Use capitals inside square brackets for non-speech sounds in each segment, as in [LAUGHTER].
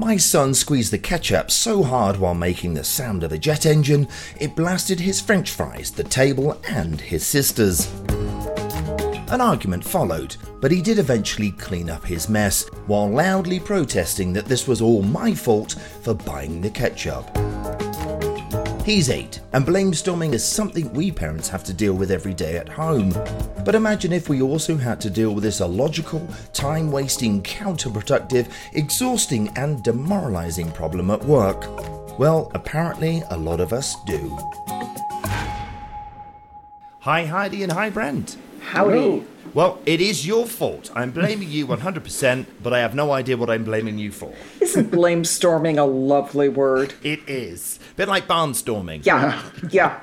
My son squeezed the ketchup so hard while making the sound of a jet engine, it blasted his french fries, the table, and his sisters. An argument followed, but he did eventually clean up his mess while loudly protesting that this was all my fault for buying the ketchup. He's eight, and blame storming is something we parents have to deal with every day at home. But imagine if we also had to deal with this illogical, time wasting, counterproductive, exhausting, and demoralizing problem at work. Well, apparently, a lot of us do. Hi, Heidi, and hi, Brent. Howdy. Well, it is your fault. I'm blaming you 100%, but I have no idea what I'm blaming you for. Isn't blame storming a lovely word? It is. A bit like barnstorming. Yeah, yeah.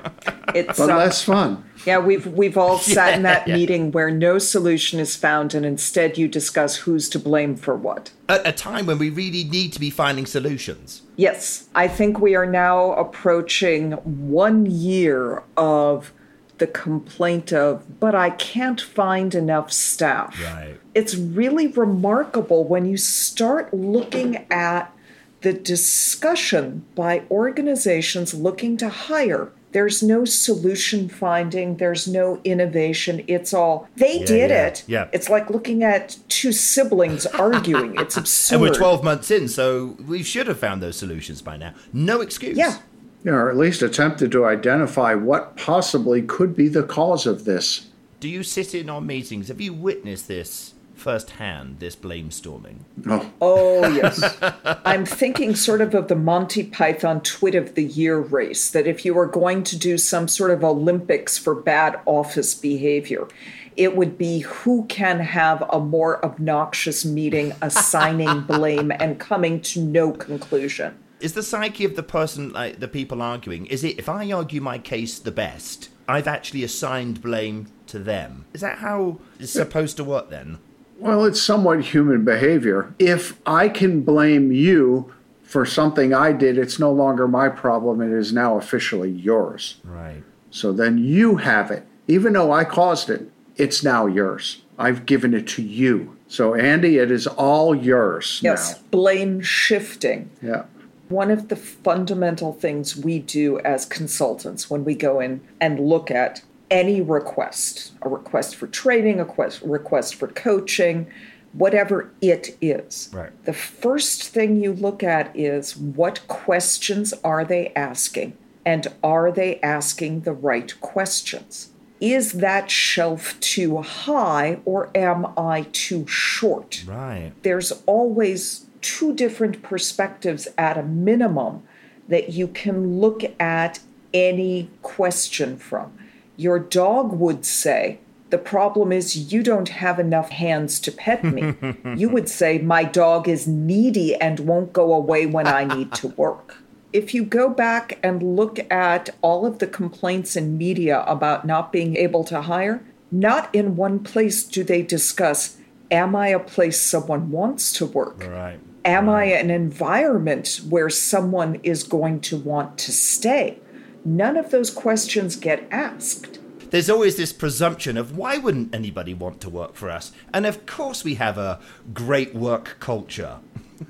It's but uh, less fun. yeah. We've we've all [LAUGHS] sat in that Yeah. meeting where no solution is found, and instead you discuss who's to blame for what. At a time when we really need to be finding solutions. Yes, I think we are now approaching one year of the complaint of, but I can't find enough staff. Right. It's really remarkable when you start looking at the discussion by organizations looking to hire. There's no solution finding, there's no innovation. It's all, they did yeah, it. yeah. It's like looking at two siblings arguing. It's absurd. [LAUGHS] And we're 12 months in, so we should have found those solutions by now. No excuse. Yeah. Yeah, or at least attempted to identify what possibly could be the cause of this. Do you sit in on meetings? Have you witnessed this firsthand, this blame storming? Oh, Oh, yes. [LAUGHS] I'm thinking sort of of the Monty Python Twit of the Year race, that if you were going to do some sort of Olympics for bad office behavior, it would be who can have a more obnoxious meeting, assigning [LAUGHS] blame, and coming to no conclusion. Is the psyche of the person, like the people arguing, is it if I argue my case the best, I've actually assigned blame to them? Is that how it's supposed to work then? well, it's somewhat human behavior. If I can blame you for something I did, it's no longer my problem. It is now officially yours. Right. So then you have it. Even though I caused it, it's now yours. I've given it to you. So, Andy, it is all yours Yes, blame shifting. Yeah. One of the fundamental things we do as consultants when we go in and look at any request, a request for training, a quest, request for coaching, whatever it is. Right. The first thing you look at is what questions are they asking? And are they asking the right questions? Is that shelf too high or am I too short? Right. there's always two different perspectives at a minimum that you can look at any question from. Your dog would say, the problem is you don't have enough hands to pet me. [LAUGHS] you would say, my dog is needy and won't go away when I need to [LAUGHS] work. If you go back and look at all of the complaints in media about not being able to hire, not in one place do they discuss, am I a place someone wants to work? Right. Am I an environment where someone is going to want to stay? None of those questions get asked. There's always this presumption of why wouldn't anybody want to work for us? And of course, we have a great work culture. [LAUGHS]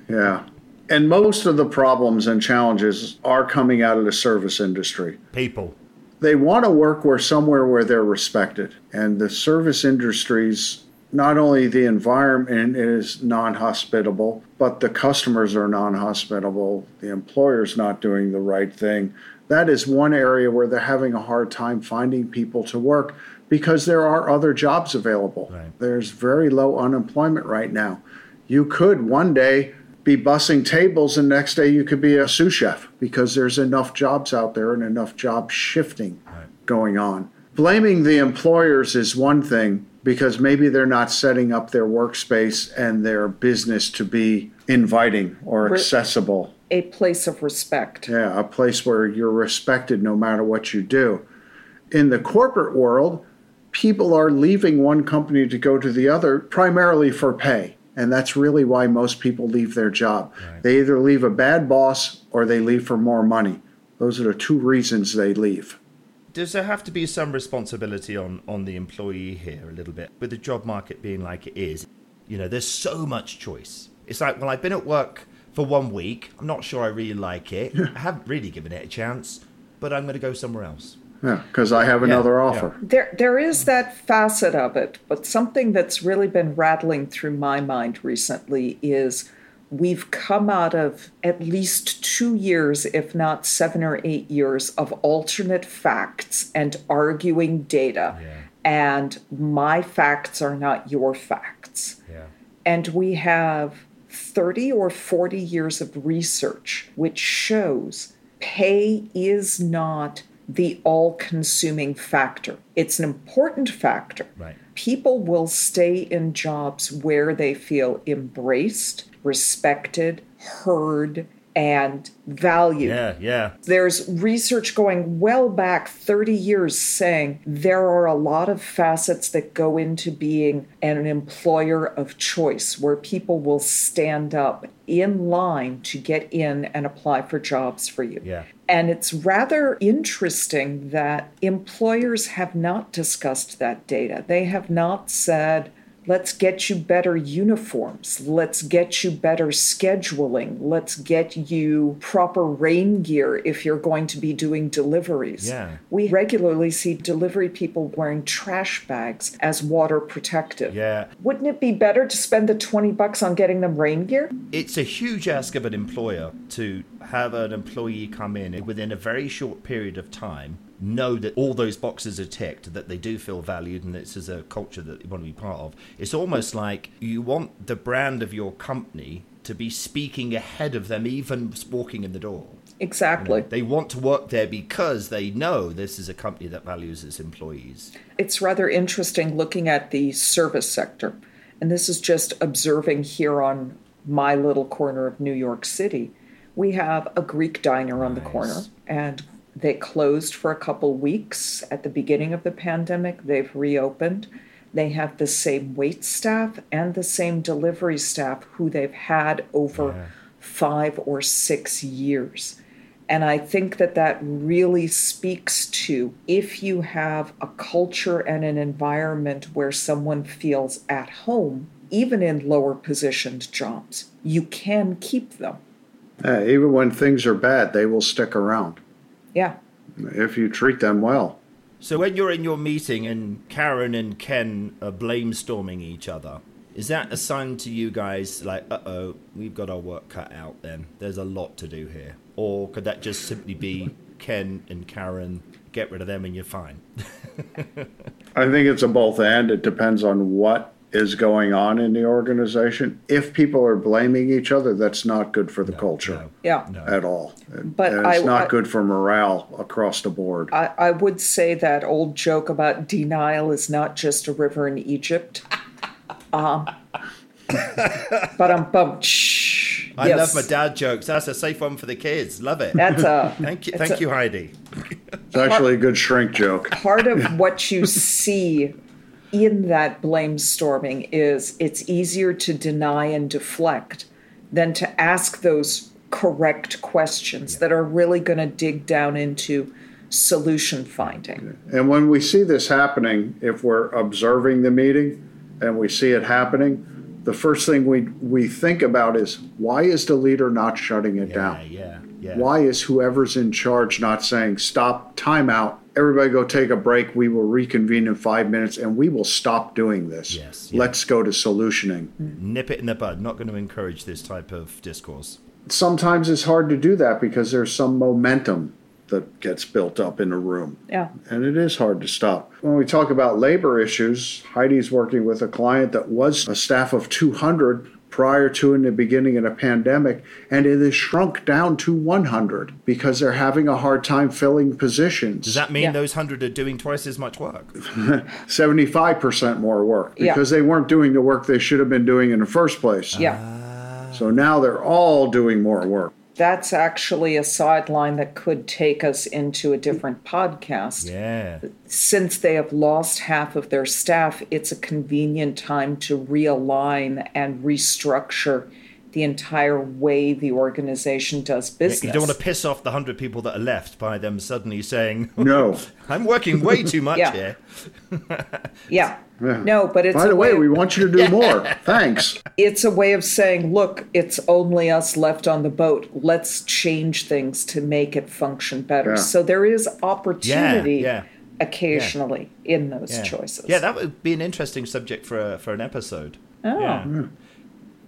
Yeah. And most of the problems and challenges are coming out of the service industry. People. They want to work where somewhere where they're respected. And the service industries, not only the environment is non-hospitable, but the customers are non-hospitable. The employer's not doing the right thing. That is one area where they're having a hard time finding people to work because there are other jobs available. Right. There's very low unemployment right now. You could one day be bussing tables and next day you could be a sous chef because there's enough jobs out there and enough job shifting going on. Blaming the employers is one thing because maybe they're not setting up their workspace and their business to be inviting or accessible. A place of respect. Yeah, a place where you're respected no matter what you do. In the corporate world, people are leaving one company to go to the other primarily for pay. And that's really why most people leave their job. They either leave a bad boss or they leave for more money. Those are the two reasons they leave. Does there have to be some responsibility on, on the employee here a little bit? With the job market being like it is, you know, there's so much choice. It's like, well, I've been at work for one week. I'm not sure I really like it. I haven't really given it a chance, but I'm going to go somewhere else. Yeah, because I have another offer. There, there is that facet of it, but something that's really been rattling through my mind recently is we've come out of at least two years, if not seven or eight years, of alternate facts and arguing data. Yeah. And my facts are not your facts. Yeah. And we have 30 or 40 years of research which shows pay is not the all consuming factor. It's an important factor. Right. People will stay in jobs where they feel embraced, respected, heard, and value. Yeah, yeah. There's research going well back 30 years saying there are a lot of facets that go into being an employer of choice where people will stand up in line to get in and apply for jobs for you. Yeah. And it's rather interesting that employers have not discussed that data. They have not said, Let's get you better uniforms. Let's get you better scheduling. Let's get you proper rain gear if you're going to be doing deliveries. Yeah. We regularly see delivery people wearing trash bags as water protective. Yeah. Wouldn't it be better to spend the 20 bucks on getting them rain gear? It's a huge ask of an employer to have an employee come in within a very short period of time know that all those boxes are ticked, that they do feel valued, and this is a culture that you want to be part of. It's almost like you want the brand of your company to be speaking ahead of them, even walking in the door. Exactly. They want to work there because they know this is a company that values its employees. It's rather interesting looking at the service sector. And this is just observing here on my little corner of New York City. We have a Greek diner on the corner, and they closed for a couple weeks at the beginning of the pandemic. They've reopened. They have the same wait staff and the same delivery staff who they've had over Yeah. five or six years. And I think that that really speaks to if you have a culture and an environment where someone feels at home, even in lower positioned jobs, you can keep them. Yeah, even when things are bad, they will stick around Yeah. if you treat them well. So when you're in your meeting and Karen and Ken are blamestorming each other, is that a sign to you guys like, uh oh, we've got our work cut out then? There's a lot to do here. Or could that just simply be [LAUGHS] Ken and Karen, get rid of them and you're fine? [LAUGHS] I think it's a both and. It depends on what is going on in the organization. If people are blaming each other, that's not good for the culture No, Yeah. no. at all. But and it's I- not I- good for morale across the board. I, I would say that old joke about denial is not just a river in Egypt. [LAUGHS] Um, but I'm bummed. Shh. I Yes. love my dad jokes. That's a safe one for the kids. Love it. That's a [LAUGHS] thank you, thank a- you, Heidi. It's actually a good shrink joke. part of what you see in that blame storming is it's easier to deny and deflect than to ask those correct questions that are really going to dig down into solution finding. And when we see this happening, if we're observing the meeting and we see it happening, the first thing we, we think about is why is the leader not shutting it Yeah, down? yeah, yeah. Why is whoever's in charge not saying, stop, time out, everybody go take a break, we will reconvene in five minutes and we will stop doing this. Yes, yeah. Let's go to solutioning. Nip it in the bud. Not going to encourage this type of discourse. Sometimes it's hard to do that because there's some momentum that gets built up in a room. Yeah. and it is hard to stop. When we talk about labor issues, Heidi's working with a client that was a staff of 200 prior to in the beginning of the pandemic, and it has shrunk down to 100 because they're having a hard time filling positions. Does that mean Yeah. those hundred are doing twice as much work? [LAUGHS] 75% more work Yeah. because they weren't doing the work they should have been doing in the first place. Yeah. Ah. So now they're all doing more work. That's actually a sideline that could take us into a different podcast. Yeah. Since they have lost half of their staff, it's a convenient time to realign and restructure the entire way the organization does business. You don't want to piss off the hundred people that are left by them suddenly saying, No. [LAUGHS] I'm working way too much Yeah. here." [LAUGHS] yeah. Yeah. No, but it's By a the way, way we want you to do more. Thanks. [LAUGHS] it's a way of saying, look, it's only us left on the boat. Let's change things to make it function better. Yeah. So there is opportunity yeah. occasionally in those Yeah. choices. Yeah, that would be an interesting subject for a, for an episode. Oh. Yeah.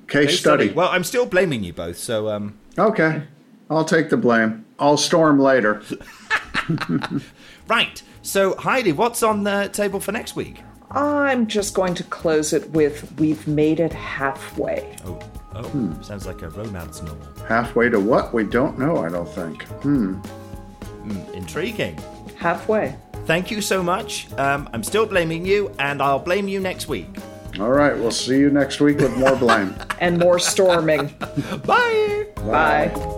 Case Case study. Well, I'm still blaming you both, so um, Okay. I'll take the blame. I'll storm later. [LAUGHS] right. So Heidi, what's on the table for next week? I'm just going to close it with We've made it halfway. Oh, oh, sounds like a romance novel. Halfway to what? We don't know, I don't think. Hmm. Intriguing. Halfway. Thank you so much. Um, I'm still blaming you, and I'll blame you next week. All right. We'll see you next week with more blame. And more storming. [LAUGHS] Bye. Bye.